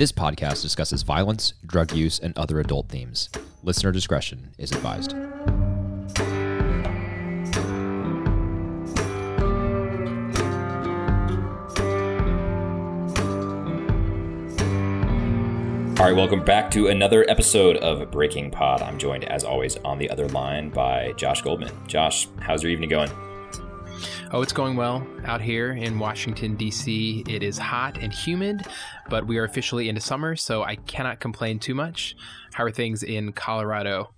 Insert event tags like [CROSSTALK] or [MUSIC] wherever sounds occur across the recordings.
This podcast discusses violence, drug use, and other adult themes. Listener discretion is advised. All right, welcome back to another episode of Breaking Pod. I'm joined, as always, on the other line by Josh Goldman. Josh, how's your evening going? Oh, it's going well out here in Washington, D.C. It is hot and humid, but we are officially into summer, so I cannot complain too much. How are things in Colorado?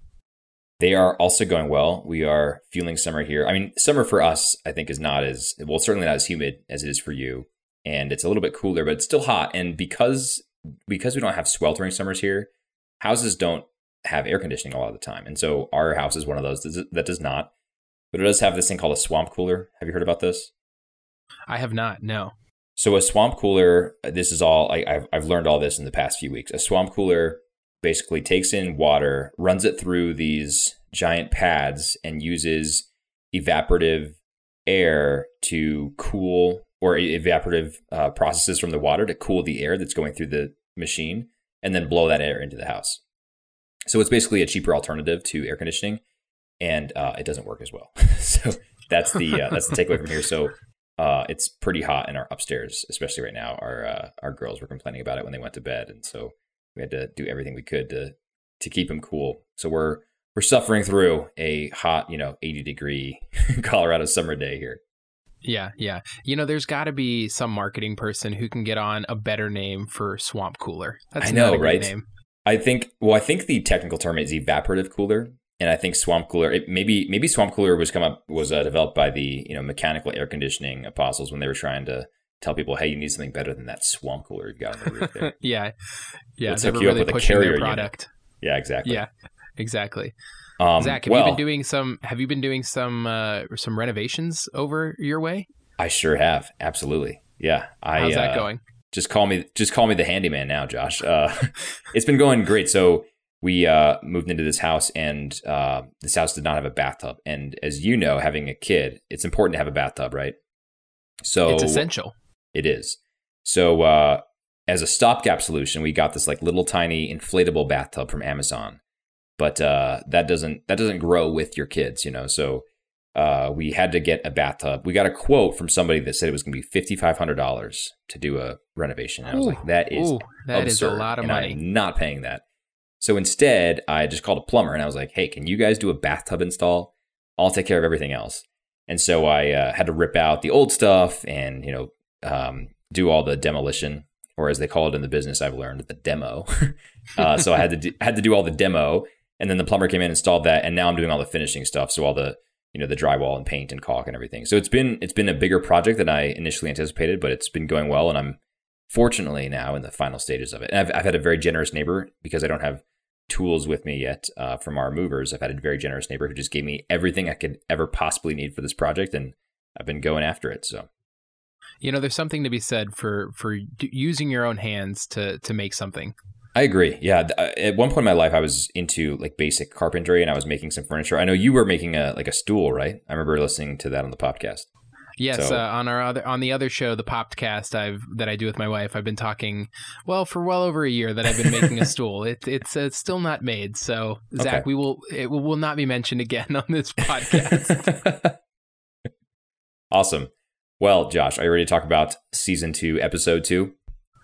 They are also going well. We are feeling summer here. I mean, summer for us, I think, is not as well, certainly not as humid as it is for you. And it's a little bit cooler, but it's still hot. And because because we don't have sweltering summers here, houses don't have air conditioning a lot of the time. And so our house is one of those that does not but it does have this thing called a swamp cooler. Have you heard about this? I have not. No. So a swamp cooler. This is all I, have I've learned all this in the past few weeks. A swamp cooler basically takes in water, runs it through these giant pads, and uses evaporative air to cool or evaporative uh, processes from the water to cool the air that's going through the machine, and then blow that air into the house. So it's basically a cheaper alternative to air conditioning and uh, it doesn't work as well. [LAUGHS] so that's the uh, that's the takeaway from here. So uh, it's pretty hot in our upstairs, especially right now. Our uh, our girls were complaining about it when they went to bed, and so we had to do everything we could to to keep them cool. So we're we're suffering through a hot, you know, 80 degree [LAUGHS] Colorado summer day here. Yeah, yeah. You know, there's got to be some marketing person who can get on a better name for swamp cooler. That's I know, right? Name. I think. Well, I think the technical term is evaporative cooler, and I think Swamp Cooler, it, maybe maybe Swamp Cooler was come up was uh, developed by the you know mechanical air conditioning apostles when they were trying to tell people, hey, you need something better than that Swamp Cooler you've got on the roof there. [LAUGHS] yeah, yeah, Let's hook you really up with a carrier product. Unit. Yeah, exactly. Yeah, exactly. Um, Zach, have well, you been doing some? Have you been doing some uh, some renovations over your way? I sure have. Absolutely. Yeah. I, How's that uh, going? Just call me. Just call me the handyman now, Josh. Uh, [LAUGHS] it's been going great. So we uh, moved into this house and uh, this house did not have a bathtub. And as you know, having a kid, it's important to have a bathtub, right? So it's essential. It is. So uh, as a stopgap solution, we got this like little tiny inflatable bathtub from Amazon, but uh, that doesn't that doesn't grow with your kids, you know. So uh, we had to get a bathtub. We got a quote from somebody that said it was going to be fifty five hundred dollars to do a renovation. And I was like, that is ooh, that is a lot of money. I'm not paying that. So instead, I just called a plumber and I was like, hey, can you guys do a bathtub install? I'll take care of everything else. And so I uh, had to rip out the old stuff and, you know, um, do all the demolition, or as they call it in the business, I've learned the demo. [LAUGHS] uh, so I had to do, had to do all the demo, and then the plumber came in, installed that, and now I'm doing all the finishing stuff. So all the you know the drywall and paint and caulk and everything. So it's been it's been a bigger project than I initially anticipated, but it's been going well, and I'm fortunately now in the final stages of it. And I've, I've had a very generous neighbor because I don't have tools with me yet uh, from our movers. I've had a very generous neighbor who just gave me everything I could ever possibly need for this project, and I've been going after it. So, you know, there's something to be said for for using your own hands to to make something. I agree. Yeah, uh, at one point in my life, I was into like basic carpentry, and I was making some furniture. I know you were making a like a stool, right? I remember listening to that on the podcast. Yes, so, uh, on our other on the other show, the Popcast, I've that I do with my wife, I've been talking well for well over a year that I've been making a [LAUGHS] stool. It, it's uh, still not made, so Zach, okay. we will it will, will not be mentioned again [LAUGHS] on this podcast. [LAUGHS] awesome. Well, Josh, are you ready to talk about season two, episode two?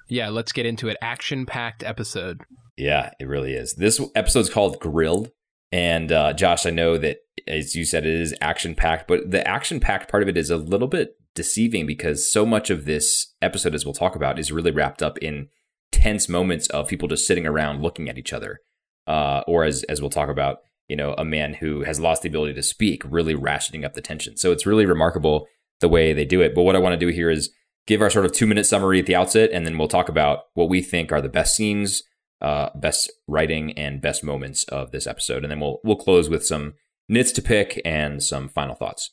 Yeah, let's get into it. Action packed episode. Yeah, it really is. This episode's called Grilled. And uh, Josh, I know that as you said, it is action packed, but the action packed part of it is a little bit deceiving because so much of this episode, as we'll talk about, is really wrapped up in tense moments of people just sitting around looking at each other, uh, or as as we'll talk about, you know, a man who has lost the ability to speak, really ratcheting up the tension. So it's really remarkable the way they do it. But what I want to do here is give our sort of two minute summary at the outset, and then we'll talk about what we think are the best scenes, uh, best writing and best moments of this episode, and then we'll we'll close with some nits to pick and some final thoughts.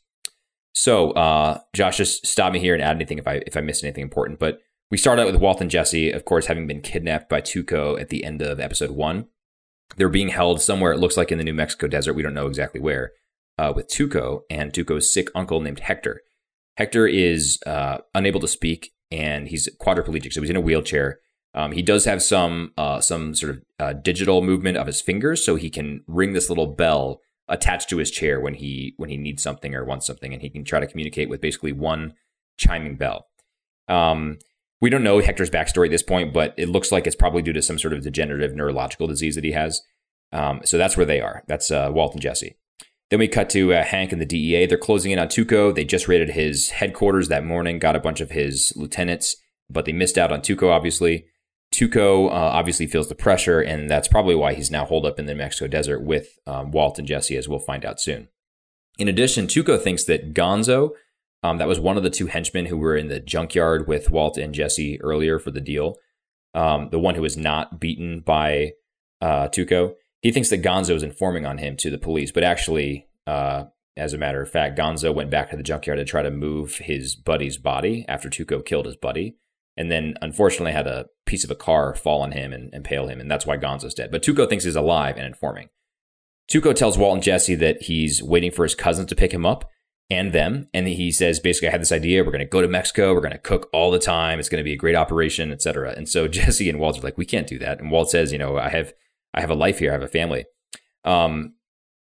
So, uh, Josh, just stop me here and add anything if I if I missed anything important. But we start out with Walt and Jesse, of course, having been kidnapped by Tuco at the end of episode one. They're being held somewhere. It looks like in the New Mexico desert. We don't know exactly where. Uh, with Tuco and Tuco's sick uncle named Hector. Hector is uh, unable to speak and he's quadriplegic, so he's in a wheelchair Um, he does have some uh, some sort of uh, digital movement of his fingers, so he can ring this little bell attached to his chair when he when he needs something or wants something, and he can try to communicate with basically one chiming bell. Um, we don't know Hector's backstory at this point, but it looks like it's probably due to some sort of degenerative neurological disease that he has. Um, so that's where they are. That's uh, Walt and Jesse. Then we cut to uh, Hank and the DEA. They're closing in on Tuco. They just raided his headquarters that morning, got a bunch of his lieutenants, but they missed out on Tuco, obviously. Tuco uh, obviously feels the pressure, and that's probably why he's now holed up in the Mexico desert with um, Walt and Jesse, as we'll find out soon. In addition, Tuco thinks that Gonzo, um, that was one of the two henchmen who were in the junkyard with Walt and Jesse earlier for the deal, um, the one who was not beaten by uh, Tuco, he thinks that Gonzo is informing on him to the police, but actually, uh, as a matter of fact, Gonzo went back to the junkyard to try to move his buddy's body after Tuco killed his buddy, and then unfortunately had a piece of a car fall on him and impale him, and that's why Gonzo's dead. But Tuco thinks he's alive and informing. Tuco tells Walt and Jesse that he's waiting for his cousin to pick him up and them, and he says basically, I had this idea. We're going to go to Mexico. We're going to cook all the time. It's going to be a great operation, etc. And so [LAUGHS] Jesse and Walt are like, we can't do that. And Walt says, you know, I have I have a life here. I have a family. Um,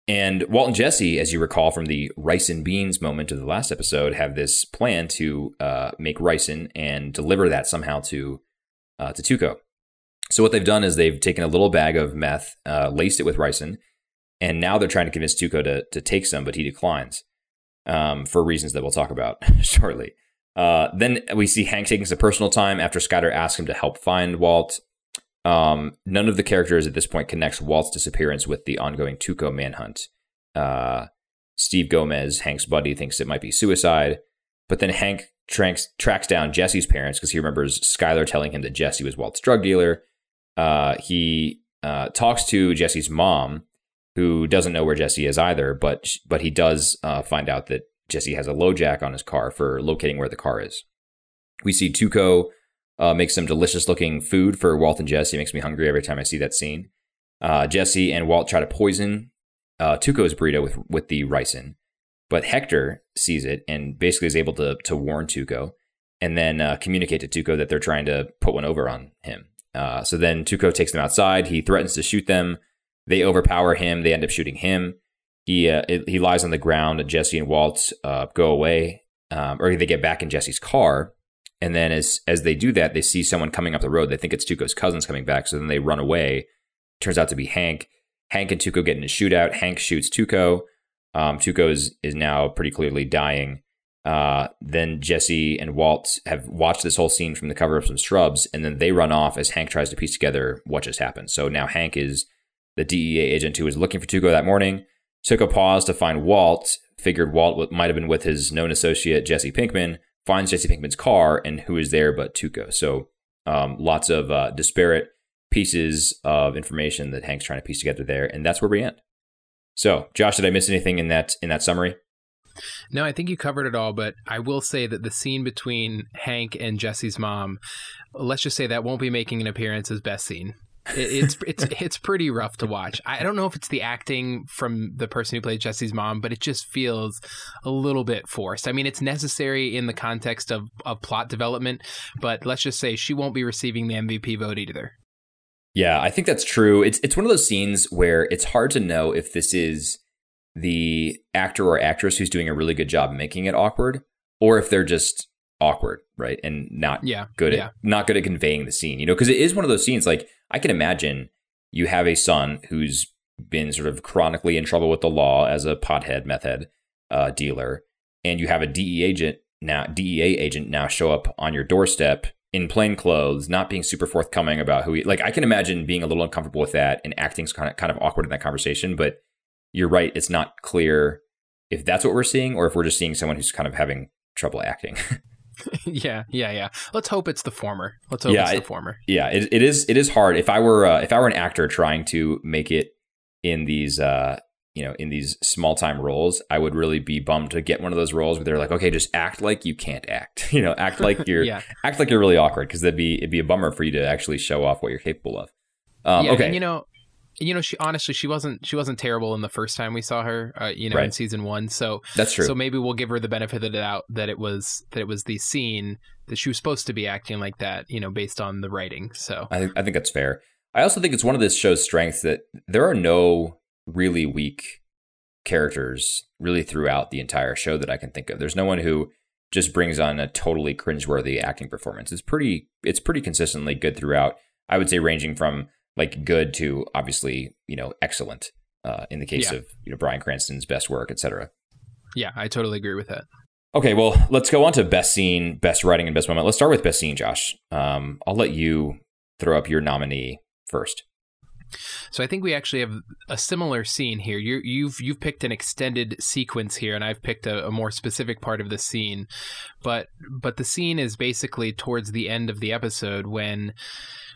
and Walt and Jesse, as you recall from the rice and beans moment of the last episode, have this plan to uh, make ricin and deliver that somehow to uh, to Tuco. So what they've done is they've taken a little bag of meth, uh, laced it with ricin, and now they're trying to convince Tuco to to take some, but he declines um, for reasons that we'll talk about [LAUGHS] shortly. Uh, then we see Hank taking some personal time after Skyler asks him to help find Walt. Um, none of the characters at this point connects Walt's disappearance with the ongoing Tuco manhunt. Uh, Steve Gomez, Hank's buddy, thinks it might be suicide, but then Hank tracks, tracks down Jesse's parents because he remembers Skyler telling him that Jesse was Walt's drug dealer. Uh, he uh, talks to Jesse's mom, who doesn't know where Jesse is either, but but he does uh, find out that Jesse has a LoJack on his car for locating where the car is. We see Tuco uh, makes some delicious looking food for Walt and Jesse. It makes me hungry every time I see that scene. Uh, Jesse and Walt try to poison uh, Tuco's burrito with with the ricin, but Hector sees it and basically is able to to warn Tuco and then uh, communicate to Tuco that they're trying to put one over on him. Uh, so then Tuco takes them outside. He threatens to shoot them. They overpower him. They end up shooting him. He uh, it, he lies on the ground. Jesse and Walt uh, go away, um, or they get back in Jesse's car. And then as as they do that, they see someone coming up the road. They think it's Tuco's cousins coming back. So then they run away. Turns out to be Hank. Hank and Tuco get in a shootout. Hank shoots Tuco. Um, Tuco is, is now pretty clearly dying. Uh, then Jesse and Walt have watched this whole scene from the cover of some shrubs, and then they run off as Hank tries to piece together what just happened. So now Hank is the DEA agent who was looking for Tuco that morning, took a pause to find Walt, figured Walt might have been with his known associate, Jesse Pinkman, finds Jesse Pinkman's car, and who is there but Tuco. So um, lots of uh, disparate pieces of information that Hank's trying to piece together there, and that's where we end. So, Josh, did I miss anything in that in that summary? No, I think you covered it all, but I will say that the scene between Hank and Jesse's mom, let's just say that won't be making an appearance as best scene. It's it's it's pretty rough to watch. I don't know if it's the acting from the person who played Jesse's mom, but it just feels a little bit forced. I mean, it's necessary in the context of, of plot development, but let's just say she won't be receiving the MVP vote either. Yeah, I think that's true. It's it's one of those scenes where it's hard to know if this is the actor or actress who's doing a really good job making it awkward, or if they're just awkward, right? And not yeah, good yeah. at not good at conveying the scene. You know, because it is one of those scenes like I can imagine you have a son who's been sort of chronically in trouble with the law as a pothead, meth head uh, dealer, and you have a DEA agent now, DEA agent now show up on your doorstep in plain clothes, not being super forthcoming about who he like. I can imagine being a little uncomfortable with that and acting kind of kind of awkward in that conversation. But you're right; it's not clear if that's what we're seeing or if we're just seeing someone who's kind of having trouble acting. [LAUGHS] [LAUGHS] yeah, yeah, yeah. Let's hope it's the former. Let's hope Yeah, it's the it- former. yeah, it, it is. It is hard. If I were uh, if I were an actor trying to make it in these uh, you know in these small time roles, I would really be bummed to get one of those roles where they're like, okay, just act like you can't act. [LAUGHS] You know, act like [LAUGHS] you're Yeah. act like you're really awkward because that'd be it'd be a bummer for you to actually show off what you're capable of. Um, yeah, okay, and you know, you know, she honestly she wasn't she wasn't terrible in the first time we saw her, uh, you know, Right. in season one. So That's true. so maybe we'll give her the benefit of the doubt that it was that it was the scene that she was supposed to be acting like that, you know, based on the writing. So I think I think that's fair. I also think it's one of this show's strengths that there are no really weak characters really throughout the entire show that I can think of. There's no one who just brings on a totally cringeworthy acting performance. It's pretty it's pretty consistently good throughout. I would say ranging from like good to obviously, you know, excellent. Uh, in the case Yeah. of you know Bryan Cranston's best work, etc. yeah, I totally agree with that. Okay, well, let's go on to best scene, best writing, and best moment. Let's start with best scene, Josh. Um, I'll let you throw up your nominee first. So I think we actually have a similar scene here. You, you've you've picked an extended sequence here, and I've picked a, a more specific part of the scene. But but the scene is basically towards the end of the episode when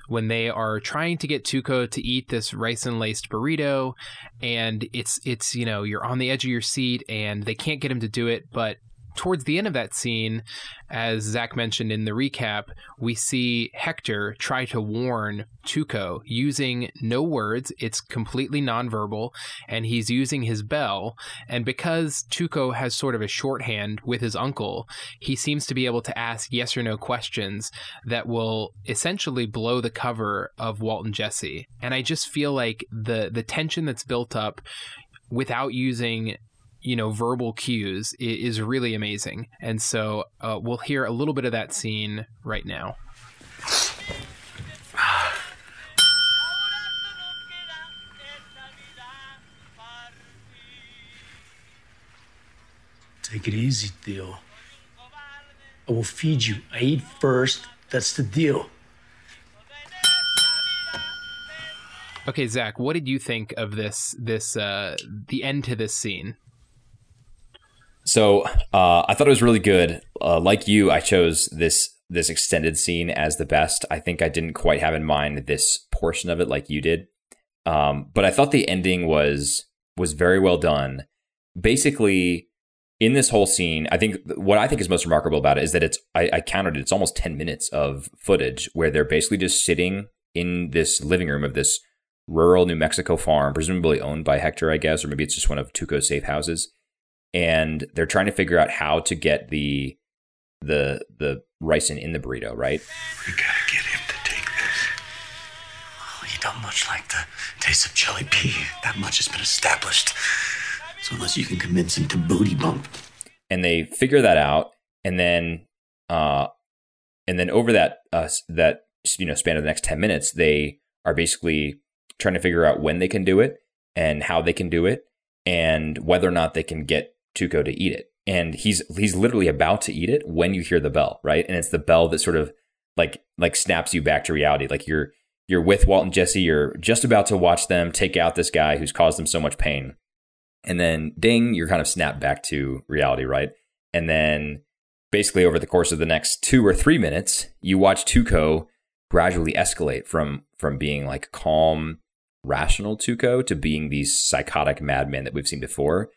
when they are trying to get Tuco to eat this ricin laced burrito, and it's it's you know you're on the edge of your seat, and they can't get him to do it, but towards the end of that scene, as Zach mentioned in the recap, we see Hector try to warn Tuco using no words. It's completely nonverbal, and he's using his bell. And because Tuco has sort of a shorthand with his uncle, he seems to be able to ask yes or no questions that will essentially blow the cover of Walt and Jesse. And I just feel like the the tension that's built up without using you know verbal cues is really amazing and so uh, we'll hear a little bit of that scene right now Take it easy, Tio. I will feed you. I eat first. That's the deal. okay zach what did you think of this this uh the end to this scene So uh, I thought it was really good. Uh, like you, I chose this this extended scene as the best. I think I didn't quite have in mind this portion of it like you did, um, but I thought the ending was was very well done. Basically, in this whole scene, I think what I think is most remarkable about it is that it's I, I counted it. It's almost ten minutes of footage where they're basically just sitting in this living room of this rural New Mexico farm, presumably owned by Hector, I guess, or maybe it's just one of Tuco's safe houses and they're trying to figure out how to get the the the ricin in the burrito, right? We gotta get him to take this. Oh, he don't much like the taste of chili P. That much has been established. So unless you can convince him to booty bump, And they figure that out, and then uh, and then over that uh that you know span of the next ten minutes, they are basically trying to figure out when they can do it and how they can do it, and whether or not they can get Tuco to eat it. And he's he's literally about to eat it when you hear the bell, right? And it's the bell that sort of like like snaps you back to reality. Like you're you're with Walt and Jesse, you're just about to watch them take out this guy who's caused them so much pain. And then ding, you're kind of snapped back to reality, right? And then basically over the course of the next two or three minutes, you watch Tuco gradually escalate from from being like calm, rational Tuco to being these psychotic madmen that we've seen before.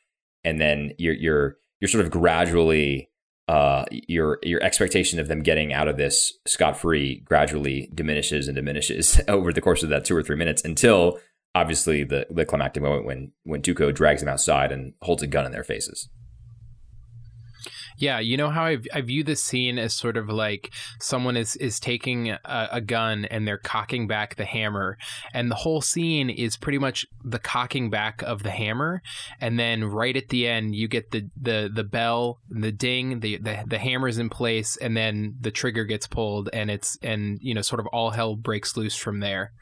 And then you're you're you're sort of gradually uh, your your expectation of them getting out of this scot free gradually diminishes and diminishes [LAUGHS] over the course of that two or three minutes until obviously the the climactic moment when when Tuco drags them outside and holds a gun in their faces. Yeah, you know how I, I view this scene as sort of like someone is is taking a, a gun and they're cocking back the hammer, and the whole scene is pretty much the cocking back of the hammer, and then right at the end you get the the the bell, the ding, the the, the hammer's in place, and then the trigger gets pulled, and it's and you know sort of all hell breaks loose from there.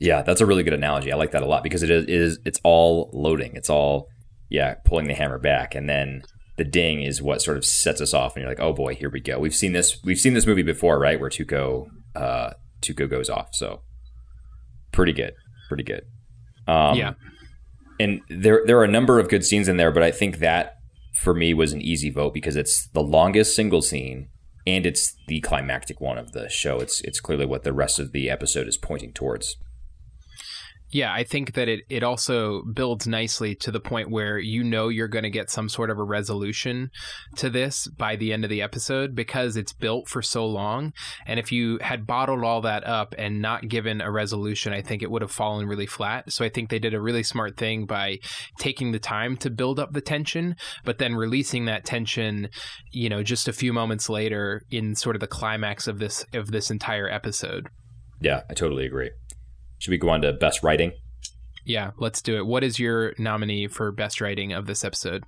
Yeah, that's a really good analogy. I like that a lot because it is, it is it's all loading. It's all yeah, pulling the hammer back and then the ding is what sort of sets us off and you're like, "Oh boy, here we go." We've seen this we've seen this movie before, right? Where Tuco uh Tuco goes off. So pretty good. Pretty good. Um Yeah. And there there are a number of good scenes in there, but I think that for me was an easy vote because it's the longest single scene and it's the climactic one of the show. It's it's clearly what the rest of the episode is pointing towards. Yeah, I think that it, it also builds nicely to the point where you know you're going to get some sort of a resolution to this by the end of the episode because it's built for so long. And if you had bottled all that up and not given a resolution, I think it would have fallen really flat. So I think they did a really smart thing by taking the time to build up the tension, but then releasing that tension, you know, just a few moments later in sort of the climax of this of this entire episode. Yeah, I totally agree. Should we go on to best writing? Yeah, let's do it. What is your nominee for best writing of this episode?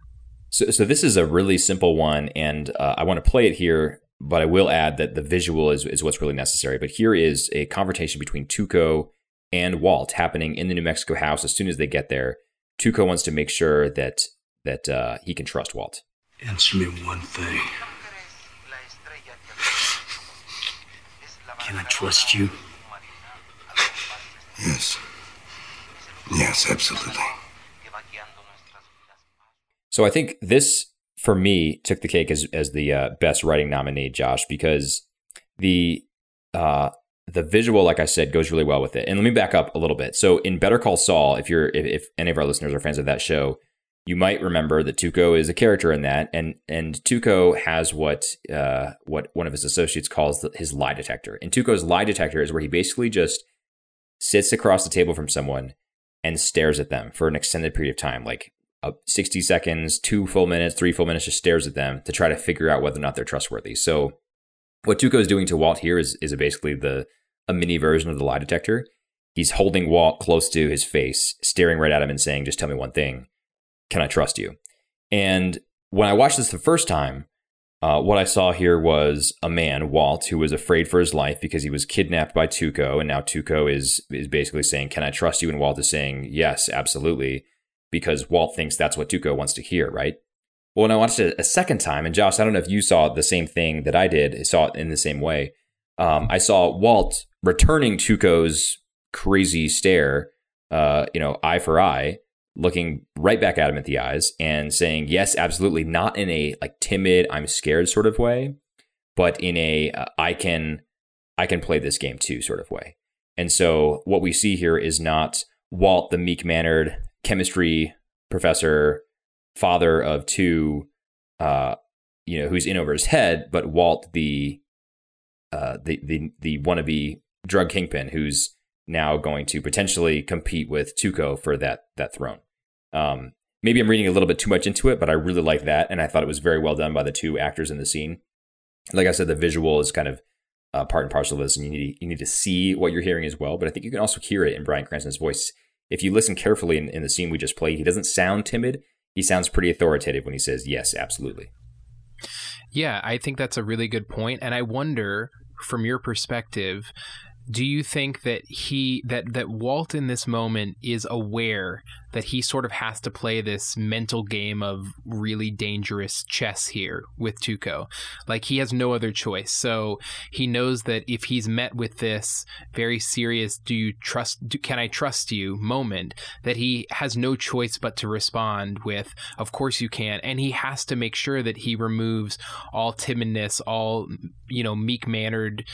So, so this is a really simple one, and uh, I want to play it here, but I will add that the visual is, is what's really necessary. But here is a conversation between Tuco and Walt happening in the New Mexico house as soon as they get there. Tuco wants to make sure that that uh, he can trust Walt. Answer me one thing. Can I trust you? Yes. Yes, absolutely. So I think this, for me, took the cake as as the uh, best writing nominee, Josh, because the uh, the visual, like I said, goes really well with it. And let me back up a little bit. So in Better Call Saul, if you're if, if any of our listeners are fans of that show, you might remember that Tuco is a character in that, and and Tuco has what uh, what one of his associates calls the, his lie detector. And Tuco's lie detector is where he basically just sits across the table from someone and stares at them for an extended period of time, like uh, 60 seconds, two full minutes, three full minutes, just stares at them to try to figure out whether or not they're trustworthy. So, what Tuco is doing to Walt here is, is basically the a mini version of the lie detector. He's holding Walt close to his face, staring right at him and saying, Just tell me one thing. Can I trust you? And when I watched this the first time, uh, what I saw here was a man, Walt, who was afraid for his life because he was kidnapped by Tuco, and now Tuco is is basically saying, "Can I trust you?" And Walt is saying, "Yes, absolutely," because Walt thinks that's what Tuco wants to hear, right? Well, when I watched it a second time, and Josh, I don't know if you saw the same thing that I did, I saw it in the same way. Um, I saw Walt returning Tuco's crazy stare, uh, you know, eye for eye, looking right back at him at the eyes and saying, yes, absolutely, not in a like timid, I'm scared sort of way, but in a uh, I can I can play this game too sort of way. And so what we see here is not Walt, the meek mannered chemistry professor, father of two, uh, you know, who's in over his head, but Walt, the uh, the the the wannabe drug kingpin, who's now going to potentially compete with Tuco for that that throne. Um, maybe I'm reading a little bit too much into it, but I really like that, and I thought it was very well done by the two actors in the scene. Like I said, the visual is kind of uh, part and parcel of this, and you need you need to see what you're hearing as well. But I think you can also hear it in Bryan Cranston's voice. If you listen carefully in, in the scene we just played, he doesn't sound timid. He sounds pretty authoritative when he says, "Yes, absolutely." Yeah, I think that's a really good point, and I wonder, from your perspective, do you think that he that that Walt in this moment is aware that he sort of has to play this mental game of really dangerous chess here with Tuco? Like he has no other choice. So he knows that if he's met with this very serious "Do you trust? Do, can I trust you?" moment, that he has no choice but to respond with "Of course you can," and he has to make sure that he removes all timidness, all you know, meek mannered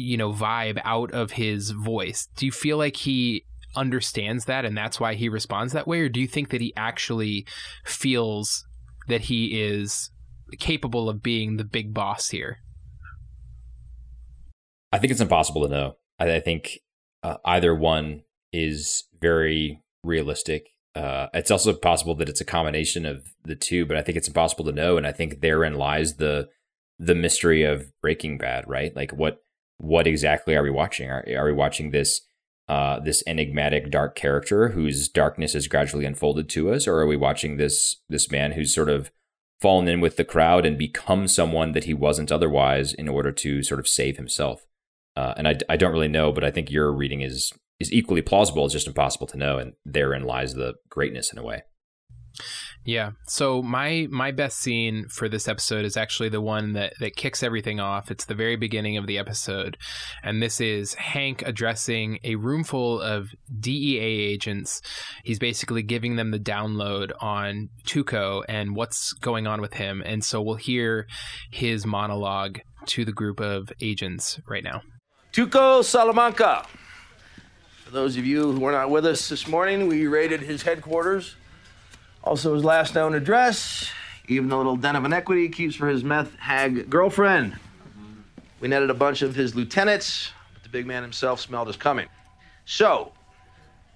you know vibe out of his voice. Do you feel like he understands that and that's why he responds that way? Or do you think that he actually feels that he is capable of being the big boss here? I think it's impossible to know. I, I think uh, either one is very realistic. Uh, it's also possible that it's a combination of the two but i think it's impossible to know. And i think therein lies the the mystery of breaking bad right? Like what what exactly are we watching? Are, are we watching this uh, this enigmatic dark character whose darkness is gradually unfolded to us, or are we watching this this man who's sort of fallen in with the crowd and become someone that he wasn't otherwise in order to sort of save himself? Uh, and I, I don't really know, but I think your reading is is equally plausible. It's just impossible to know, and therein lies the greatness in a way. Yeah. So my my best scene for this episode is actually the one that that kicks everything off. It's the very beginning of the episode, and this is Hank addressing a room full of DEA agents. He's basically giving them the download on Tuco and what's going on with him. And so we'll hear his monologue to the group of agents right now. Tuco Salamanca, For those of you who were not with us this morning, we raided his headquarters, also his last known address, even the little den of inequity he keeps for his meth hag girlfriend. We netted a bunch of his lieutenants, but the big man himself smelled us coming. So,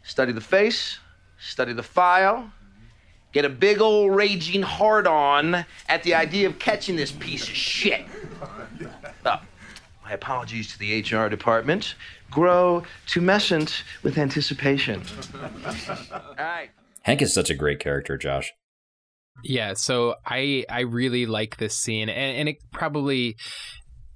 study the face, study the file, get a big old raging hard on at the idea of catching this piece of shit. [LAUGHS] My apologies to the HR department. Grow tumescent with anticipation. [LAUGHS] All right. Hank is such a great character, Josh. Yeah, so I I really like this scene, and, and it probably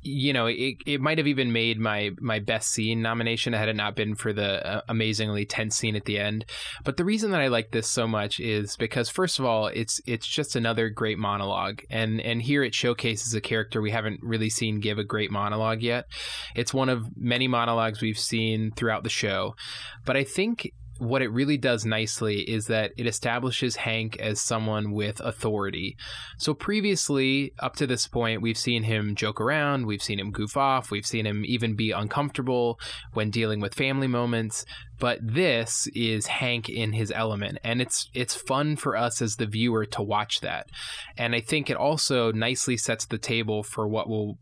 you know, it, it might have even made my my best scene nomination had it not been for the uh, amazingly tense scene at the end. But the reason that I like this so much is because first of all, it's it's just another great monologue, and and here it showcases a character we haven't really seen give a great monologue yet. It's one of many monologues we've seen throughout the show, but I think what it really does nicely is that it establishes Hank as someone with authority. So previously, up to this point, we've seen him joke around, we've seen him goof off, we've seen him even be uncomfortable when dealing with family moments. But this is Hank in his element, and it's it's fun for us as the viewer to watch that. And I think it also nicely sets the table for what will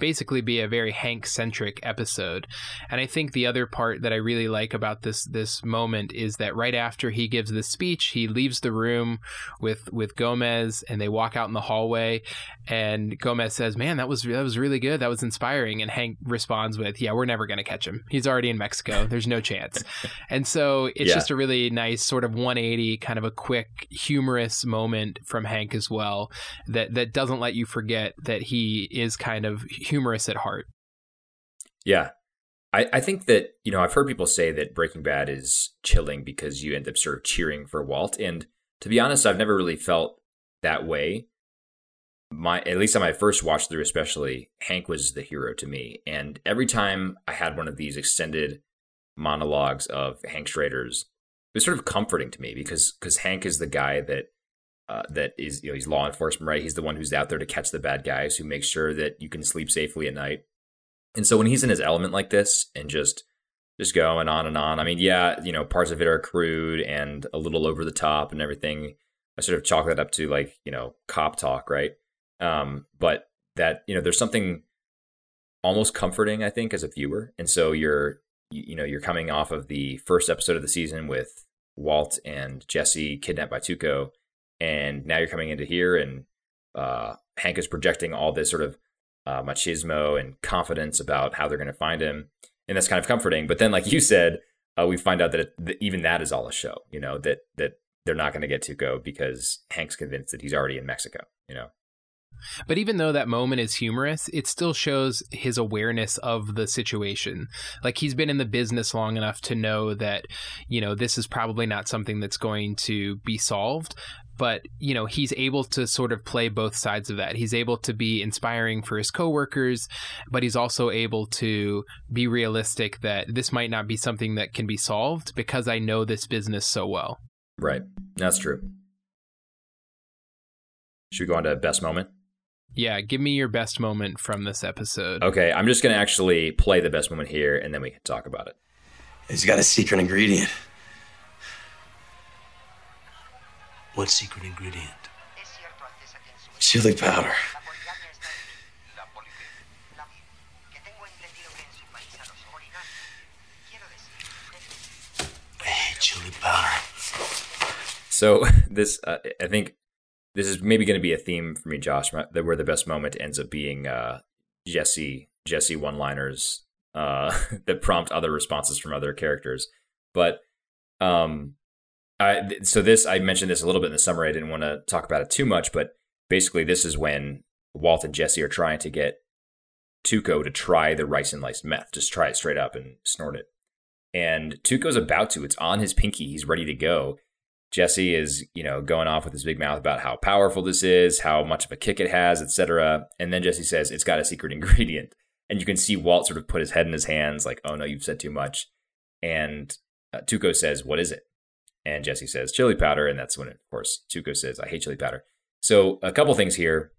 basically be a very Hank centric episode. And I think the other part that I really like about this this moment is that right after he gives the speech, he leaves the room with with Gomez and they walk out in the hallway and Gomez says, "Man, that was that was really good. That was inspiring." And Hank responds with, "Yeah, we're never going to catch him. He's already in Mexico. There's no chance." [LAUGHS] and so it's yeah. just a really nice sort of 180 kind of a quick humorous moment from Hank as well that that doesn't let you forget that he is kind of humorous at heart. Yeah. I, I think that, you know, I've heard people say that Breaking Bad is chilling because you end up sort of cheering for Walt. And to be honest, I've never really felt that way. My at least on my first watch through, especially, Hank was the hero to me. And every time I had one of these extended monologues of Hank Schrader's, it was sort of comforting to me because because Hank is the guy that uh, that is, you know, he's law enforcement, right? He's the one who's out there to catch the bad guys, who makes sure that you can sleep safely at night. And so when he's in his element like this and just just going on and on, I mean, yeah, you know, parts of it are crude and a little over the top and everything. I sort of chalk that up to like, you know, cop talk, right? Um, but that, you know, there's something almost comforting, I think, as a viewer. And so you're, you know, you're coming off of the first episode of the season with Walt and Jesse kidnapped by Tuco and now you're coming into here and uh, Hank is projecting all this sort of uh, machismo and confidence about how they're going to find him, and that's kind of comforting. But then, like you said, uh, we find out that, it, that, even that is all a show. You know that that they're not going to get Tuco because Hank's convinced that he's already in Mexico. You know. But even though that moment is humorous, it still shows his awareness of the situation. Like he's been in the business long enough to know that, you know, this is probably not something that's going to be solved, but you know he's able to sort of play both sides of that. He's able to be inspiring for his coworkers but he's also able to be realistic that this might not be something that can be solved because i know this business so well. Right. That's true. Should we go on to best moment? Yeah give me your best moment from this episode. Okay i'm just going to actually play the best moment here and then we can talk about it. He's got a secret ingredient What secret ingredient? Chili powder. I hate chili powder. So [LAUGHS] this, uh, I think, this is maybe going to be a theme for me, Josh. That where the best moment ends up being uh, Jesse Jesse one liners uh, [LAUGHS] that prompt other responses from other characters. But um, so this I mentioned this a little bit in the summary. I didn't want to talk about it too much, but basically this is when Walt and Jesse are trying to get Tuco to try the ricin lice meth, just try it straight up and snort it. And Tuco's about to. It's on his pinky. He's ready to go. Jesse is, you know, going off with his big mouth about how powerful this is, how much of a kick it has, etc. And then Jesse says it's got a secret [LAUGHS] ingredient, and you can see Walt sort of put his head in his hands, like, "Oh no, you've said too much." And uh, Tuco says, "What is it?" And Jesse says chili powder, and that's when, of course, Tuco says I hate chili powder. So a couple things here.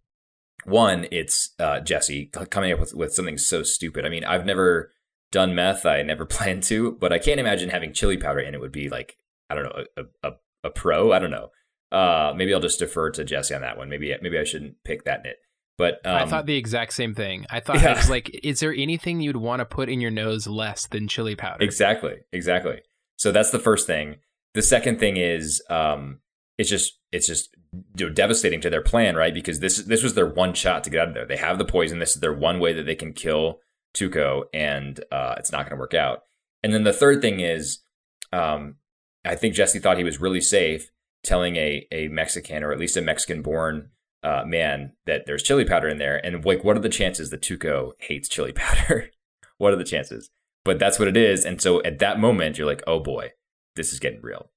One, it's uh, Jesse coming up with, with something so stupid. I mean, I've never done meth. I never [LAUGHS] planned to, but I can't imagine having chili powder in it would be like I don't know a a, a pro. I don't know. Uh, maybe I'll just defer to Jesse on that one. Maybe maybe I shouldn't pick that nit. But um, I thought the exact same thing. I thought yeah. I was like, is there anything you'd want to put in your nose less than chili powder? Exactly, exactly. So that's the first thing. The second thing is, um, it's just it's just you know, devastating to their plan, right? Because this this was their one shot to get out of there. They have the poison. This is their one way that they can kill Tuco, and uh, it's not going to work out. And then the third thing is, um, I think Jesse thought he was really safe telling a a Mexican or at least a Mexican born uh, man that there's chili powder in there. And like, what are the chances that Tuco hates chili [LAUGHS] powder? what are the chances? But that's what it is. And so at that moment, you're like, oh boy, this is getting real.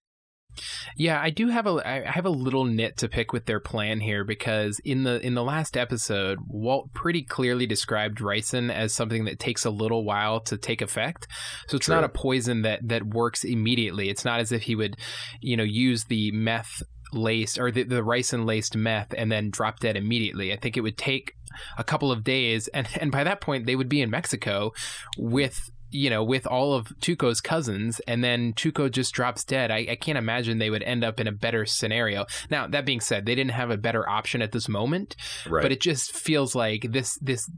Yeah, I do have a I have a little nit to pick with their plan here because in the in the last episode, Walt pretty clearly described ricin as something that takes a little while to take effect. So it's True. not a poison that that works immediately. It's not as if he would, you know, use the meth laced or the, the ricin laced meth and then drop dead immediately. I think it would take a couple of days and and by that point they would be in Mexico with you know, with all of Tuco's cousins, and then Tuco just drops dead. I, I, can't imagine they would end up in a better scenario. Now, that being said, they didn't have a better option at this moment, right. but it just feels like this this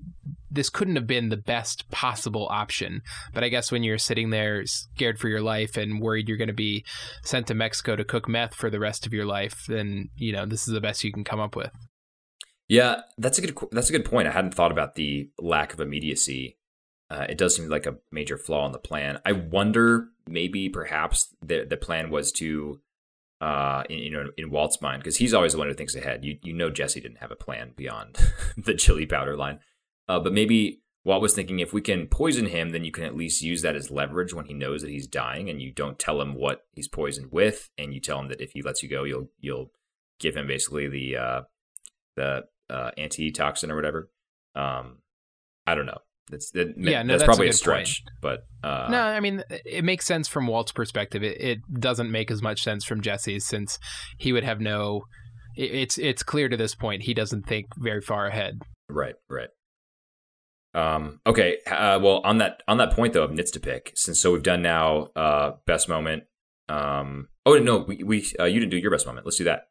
this couldn't have been the best possible option. But I guess when you're sitting there scared for your life and worried you're going to be sent to Mexico to cook meth for the rest of your life, then you know this is the best you can come up with. Yeah, that's a good that's a good point. I hadn't thought about the lack of immediacy uh, it does seem like a major flaw in the plan. I wonder, maybe, perhaps the the plan was to, uh, in, you know, in Walt's mind, because he's always the one who thinks ahead. You you know, Jesse didn't have a plan beyond [LAUGHS] the chili powder line, uh, but maybe Walt was thinking if we can poison him, then you can at least use that as leverage when he knows that he's dying, and you don't tell him what he's poisoned with, and you tell him that if he lets you go, you'll you'll give him basically the uh, the uh, antitoxin or whatever. Um, I don't know. That's that, yeah, no, that's, that's probably a, a stretch, point. but uh, no, I mean it makes sense from Walt's perspective. It, it, doesn't make as much sense from Jesse's since he would have no. It, it's it's clear to this point he doesn't think very far ahead. Right, right. Um, okay, uh, well on that on that point though of nits to pick, since so we've done now uh, best moment. Um, oh no, we we uh, you didn't do your best moment. Let's do that.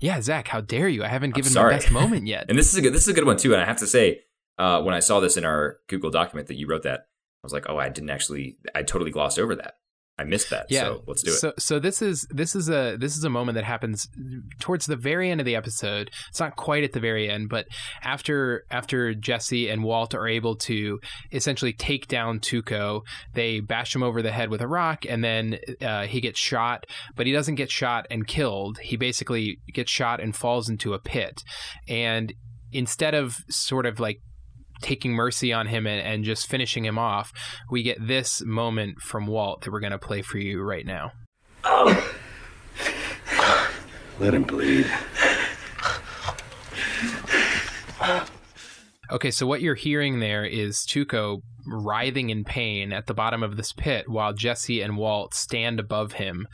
Yeah, Zach, how dare you? I haven't given my best moment [LAUGHS] yet. and this is a good this is a good one too. And I have to say, uh, when I saw this in our Google document that you wrote that, I was like, oh, I didn't actually, I totally glossed over that. I missed that. Yeah. So let's do it. So, so this is this is a this is a moment that happens towards the very end of the episode. It's not quite at the very end, but after after Jesse and Walt are able to essentially take down Tuco, they bash him over the head with a rock, and then uh, he gets shot. But he doesn't get shot and killed. He basically gets shot and falls into a pit. And instead of sort of like taking mercy on him and, and just finishing him off, we get this moment from Walt that we're going to play for you right now. Let him bleed. Okay, so what you're hearing there is Tuco writhing in pain at the bottom of this pit while Jesse and Walt stand above him.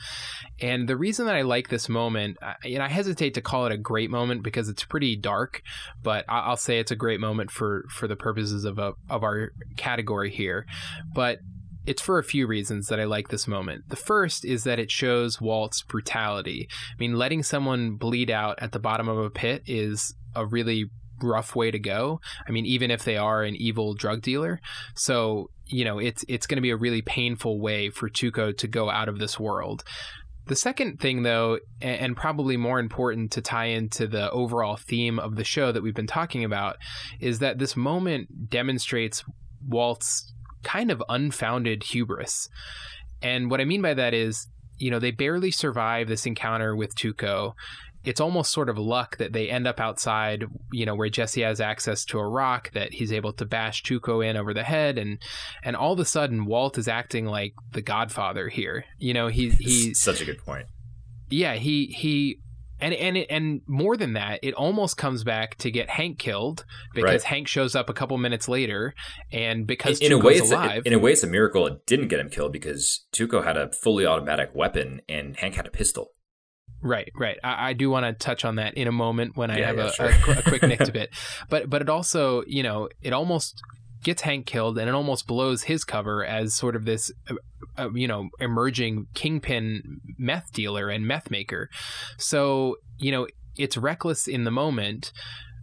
And the reason that I like this moment, and I hesitate to call it a great moment because it's pretty dark, but I'll say it's a great moment for for the purposes of a, of our category here. But it's for a few reasons that I like this moment. The first is that it shows Walt's brutality. I mean, letting someone bleed out at the bottom of a pit is a really rough way to go. I mean, even if they are an evil drug dealer. So, you know, it's it's going to be a really painful way for Tuco to go out of this world. The second thing, though, and probably more important to tie into the overall theme of the show that we've been talking about, is that this moment demonstrates Walt's kind of unfounded hubris. And what I mean by that is, you know, they barely survive this encounter with Tuco it's almost sort of luck that they end up outside, you know, where Jesse has access to a rock that he's able to bash Tuco in over the head, and and all of a sudden Walt is acting like the Godfather here. You know, he he's such a good point. Yeah, he he. And and and more than that, it almost comes back to get Hank killed because right. Hank shows up a couple minutes later, and because in, in a way, it's alive, a, in a way, it's a miracle it didn't get him killed because Tuco had a fully automatic weapon and Hank had a pistol. Right, right. I, I do want to touch on that in a moment when I yeah, have yeah, a, sure. a, a, quick [LAUGHS] nick to bit. But but it also, you know, it almost gets Hank killed, and it almost blows his cover as sort of this, uh, uh, you know, emerging kingpin meth dealer and meth maker. So you know, it's reckless in the moment.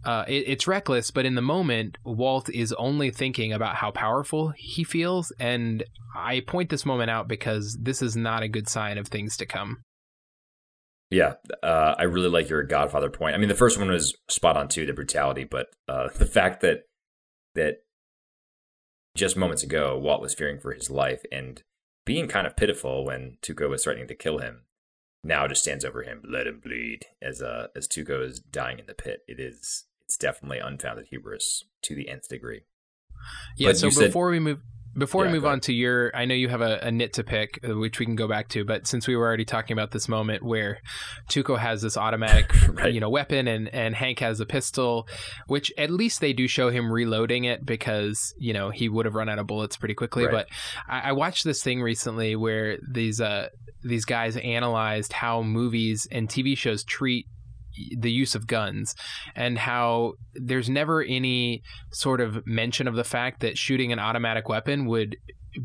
Uh, it, it's reckless, but in the moment, Walt is only thinking about how powerful he feels. And I point this moment out because this is not a good sign of things to come. Yeah, uh, I really like your Godfather point. I mean, the first one was spot on too, the brutality, but uh, [LAUGHS] the fact that that just moments ago Walt was fearing for his life and being kind of pitiful when Tuco was threatening to kill him, now just stands over him, let him bleed as uh, as Tuco is dying in the pit. It is it's definitely unfounded hubris to the nth degree. Yeah. But so before said, we move before yeah, we move on to your, I know you have a, a, nit to pick, uh, which we can go back to. But since we were already talking about this moment where Tuco has this automatic, [LAUGHS] right. you know, weapon, and and Hank has a pistol, which at least they do show him reloading it because you know he would have run out of bullets pretty quickly. Right. But I, I, watched this thing recently where these uh these guys analyzed how movies and TV shows treat the use of guns and how there's never any sort of mention of the fact that shooting an automatic weapon would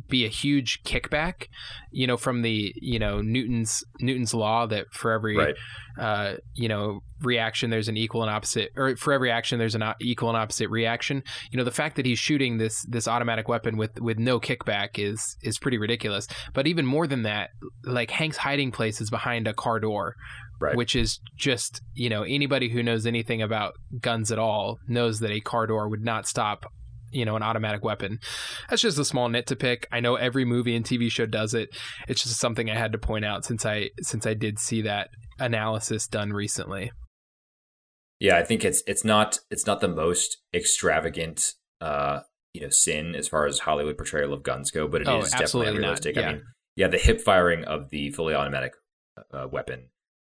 be a huge kickback you know from the you know newton's newton's law that for every right. uh, you know reaction there's an equal and opposite or for every action there's an equal and opposite reaction you know the fact that he's shooting this this automatic weapon with with no kickback is is pretty ridiculous but even more than that like hank's hiding place is behind a car door Right. Which is just, you know, anybody who knows anything about guns at all knows that a car door would not stop, you know, an automatic weapon. That's just a small nit to pick. I know every movie and TV show does it. It's just something I had to point out since I since I did see that analysis done recently. Yeah, I think it's it's not it's not the most extravagant uh, you know, sin as far as Hollywood portrayal of guns go, but it oh, is definitely unrealistic. Yeah. I mean, yeah, the hip firing of the fully automatic uh, weapon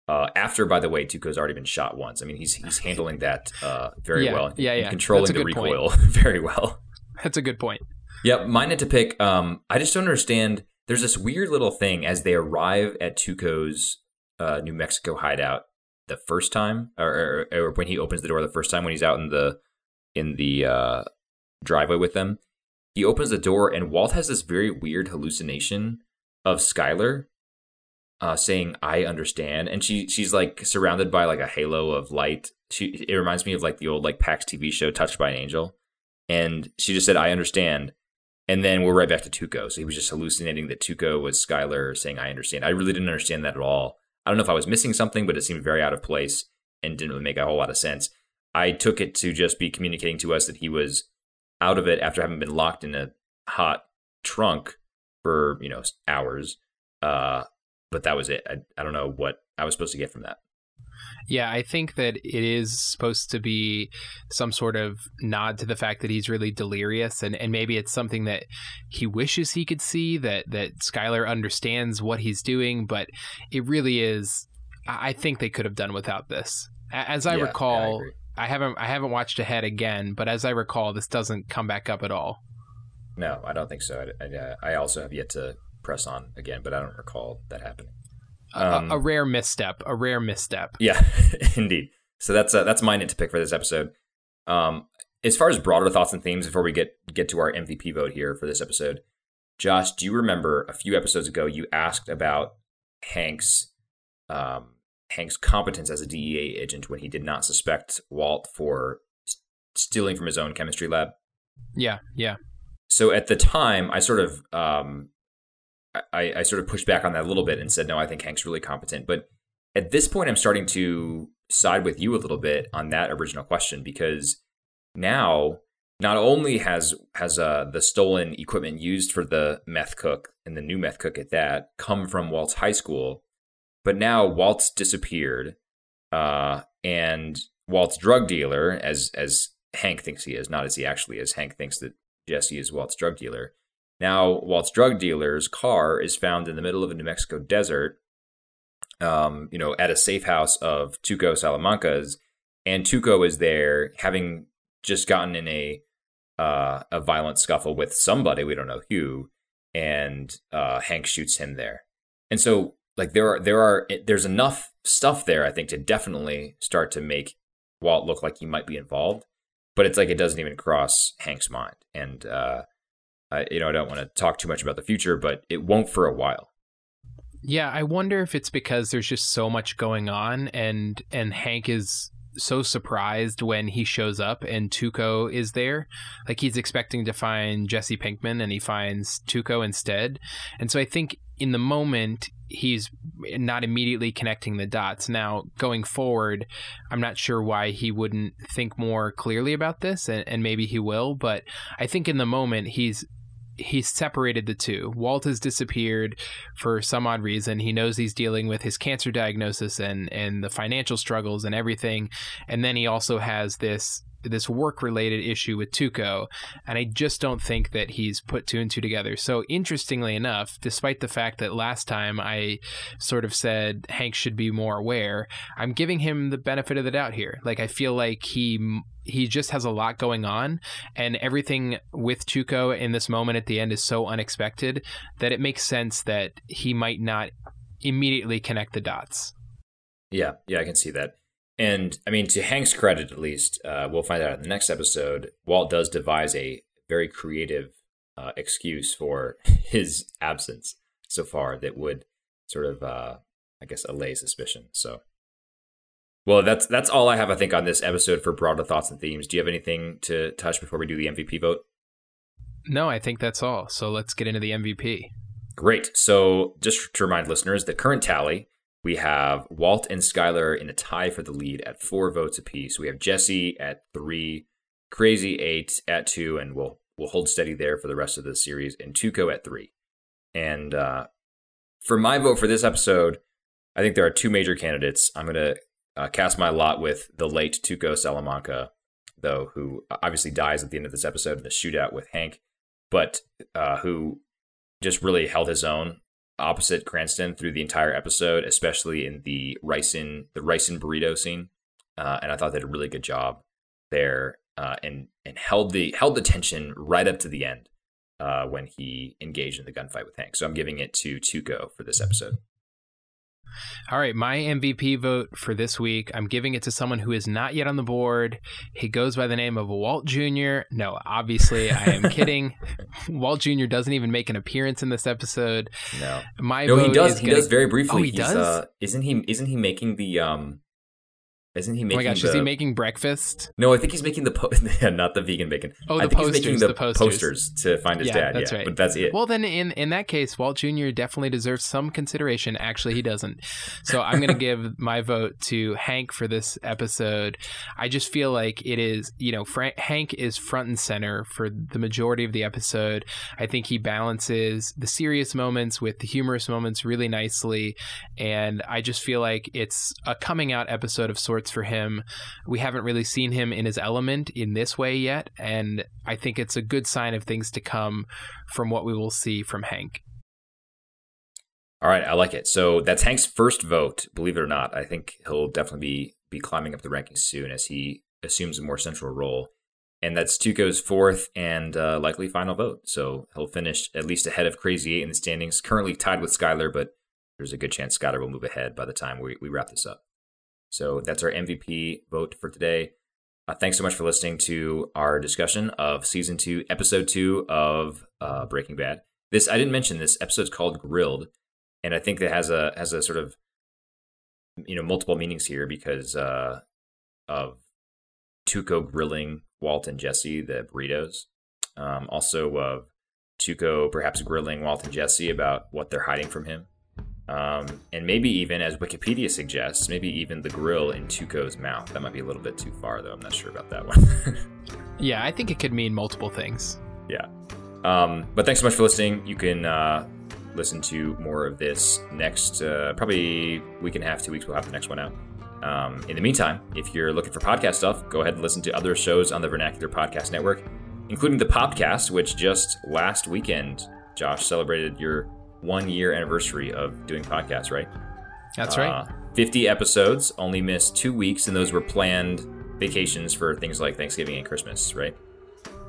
uh, after, by the way, Tuco's already been shot once. I mean, he's he's handling that uh, very yeah, well. Yeah, yeah. Controlling the recoil [LAUGHS] very well. That's a good point. Yep, mine had to pick. Um, I just don't understand. There's this weird little thing as they arrive at Tuco's uh, New Mexico hideout the first time, or, or, or, when he opens the door the first time when he's out in the in the uh, driveway with them. He opens the door and Walt has this very weird hallucination of Skyler uh, saying "I understand," and she she's like surrounded by like a halo of light. She it reminds me of like the old like PAX TV show "Touched by an Angel," and she just said "I understand," and then we're right back to Tuco. So he was just hallucinating that Tuco was Skyler saying "I understand." I really didn't understand that at all. I don't know if I was missing something, but it seemed very out of place and didn't really make a whole lot of sense. I took it to just be communicating to us that he was out of it after having been locked in a hot trunk for you know hours. Uh, but that was it. I, I don't know what I was supposed to get from that. Yeah, I think that it is supposed to be some sort of nod to the fact that he's really delirious and, and maybe it's something that he wishes he could see that that Skyler understands what he's doing, but it really is I think they could have done without this. As I yeah, recall, yeah, I, I haven't I haven't watched ahead again, but as I recall, this doesn't come back up at all. No, I don't think so. I, I, uh, I also have yet to press on again, but I don't recall that happening. Um, a, a, rare misstep, a rare misstep. Yeah, [LAUGHS] indeed. So that's uh, that's my nit to pick for this episode. Um, as far as broader thoughts and themes, before we get get to our MVP vote here for this episode, Josh, do you remember a few episodes ago you asked about Hank's um, Hank's competence as a DEA agent when he did not suspect Walt for stealing from his own chemistry lab? Yeah, yeah. So at the time, I sort of um, I, I sort of pushed back on that a little bit and said, no, I think Hank's really competent. But at this point, I'm starting to side with you a little bit on that original question because now not only has has uh, the stolen equipment used for the meth cook and the new meth cook at that come from Walt's high school, but now Walt's disappeared, uh, and Walt's drug dealer, as as Hank thinks he is, not as he actually is. Hank thinks that Jesse is Walt's drug dealer. Now, Walt's drug dealer's car is found in the middle of a New Mexico desert, um, you know, at a safe house of Tuco Salamanca's, and Tuco is there having just gotten in a uh, a violent scuffle with somebody we don't know who, and uh, Hank shoots him there. And so, like there are there are there's enough stuff there, I think, to definitely start to make Walt look like he might be involved. but it's like it doesn't even cross Hank's mind. And uh, I, you know, I don't want to talk too much about the future, but it won't for a while. Yeah, I wonder if it's because there's just so much going on, and and Hank is so surprised when he shows up and Tuco is there. Like he's expecting to find Jesse Pinkman and he finds Tuco instead. And so I think in the moment he's not immediately connecting the dots. Now, going forward, I'm not sure why he wouldn't think more clearly about this and, and maybe he will, but I think in the moment he's he's separated the two. Walt has disappeared for some odd reason. He knows he's dealing with his cancer diagnosis and and the financial struggles and everything. And then he also has this this work related issue with Tuco, and I just don't think that he's put two and two together. So interestingly enough, despite the fact that last time I sort of said Hank should be more aware, I'm giving him the benefit of the doubt here. Like I feel like he he just has a lot going on, and everything with Tuco in this moment at the end is so unexpected that it makes sense that he might not immediately connect the dots. Yeah, yeah, I can see that. And I mean, to Hank's credit, at least, uh, we'll find out in the next episode. Walt does devise a very creative uh, excuse for [LAUGHS] his absence so far that would sort of, uh, I guess, allay suspicion. So, well, that's that's all I have, I think, on this episode for broader thoughts and themes. Do you have anything to touch before we do the MVP vote? No, I think that's all. So let's get into the MVP. Great. So, just to remind listeners, the current tally we have Walt and Skyler in a tie for the lead at four votes apiece. We have Jesse at three, Crazy eight at two, and we'll we'll hold steady there for the rest of the series. And Tuco at three. And uh, for my vote for this episode, I think there are two major candidates. I'm going to uh, cast my lot with the late Tuco Salamanca, though, who obviously dies at the end of this episode in the shootout with Hank, but uh, who just really held his own opposite Cranston through the entire episode, especially in the ricin the ricin burrito scene. Uh, and I thought they did a really good job there, uh, and and held the held the tension right up to the end uh, when he engaged in the gunfight with Hank. So I'm giving it to Tuco for this episode. All right, my MVP vote for this week, I'm giving it to someone who is not yet on the board. He goes by the name of Walt Jr. No, obviously, I am [LAUGHS] kidding. Walt Jr. doesn't even make an appearance in this episode. No, my no, vote he does. is He gonna- does very briefly. Oh, he He's, does. Uh, isn't he? Isn't he making the um? Isn't he making? oh my gosh, the, is he making breakfast? No, I think he's making the po- [LAUGHS] not the vegan bacon. Oh, I the think he's making posters, the, the posters. posters to find his Yeah, dad. that's yeah, right. but that's it. Well, then in in that case, Walt Jr. definitely deserves some consideration. Actually, he doesn't. So I'm going [LAUGHS] to give my vote to Hank for this episode. I just feel like it is, you know, Frank, Hank is front and center for the majority of the episode. I think he balances the serious moments with the humorous moments really nicely, and I just feel like it's a coming out episode of sorts for him. We haven't really seen him in his element in this way yet, and I think it's a good sign of things to come from what we will see from Hank. All right, I like it. So that's Hank's first vote. Believe it or not, I think he'll definitely be be climbing up the rankings soon as he assumes a more central role. And that's Tuco's fourth and uh, likely final vote. So he'll finish at least ahead of Crazy Eight in the standings. Currently tied with Skyler, but there's a good chance Skyler will move ahead by the time we, we wrap this up. So that's our MVP vote for today. Uh, thanks so much for listening to our discussion of season two, episode two of uh, Breaking Bad. This I didn't mention. This episode's called Grilled, and I think that has a has a sort of you know multiple meanings here because uh, of Tuco grilling Walt and Jesse the burritos. Um, also of Tuco perhaps grilling Walt and Jesse about what they're hiding from him. Um, and maybe even, as Wikipedia suggests, maybe even the grill in Tuco's mouth. That might be a little bit too far, though. I'm not sure about that one. [LAUGHS] Yeah, I think it could mean multiple things. yeah. Um, but thanks so much for listening. You can uh, listen to more of this next, uh, probably week and a half, two weeks. We'll have the next one out. Um, in the meantime, if you're looking for podcast stuff, go ahead and listen to other shows on the Vernacular Podcast Network, including the Popcast, which just last weekend, Josh celebrated your one year anniversary of doing podcasts, right? That's right. Uh, 50 episodes, only missed two weeks, and those were planned vacations for things like Thanksgiving and Christmas, right?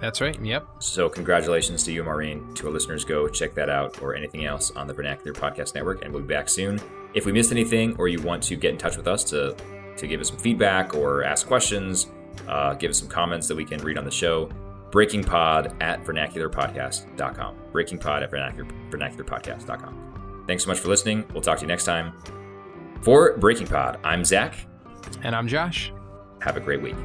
That's right. Yep. So, congratulations to you, Maureen. To our listeners, go check that out or anything else on the Vernacular Podcast Network, and we'll be back soon. If we missed anything or you want to get in touch with us to, to give us some feedback or ask questions, Uh, give us some comments that we can read on the show. BreakingPod at vernacularpodcast.com. BreakingPod at vernacular, vernacularpodcast.com. Thanks so much for listening. We'll talk to you next time. For Breaking Pod, I'm Zach. And I'm Josh. Have a great week.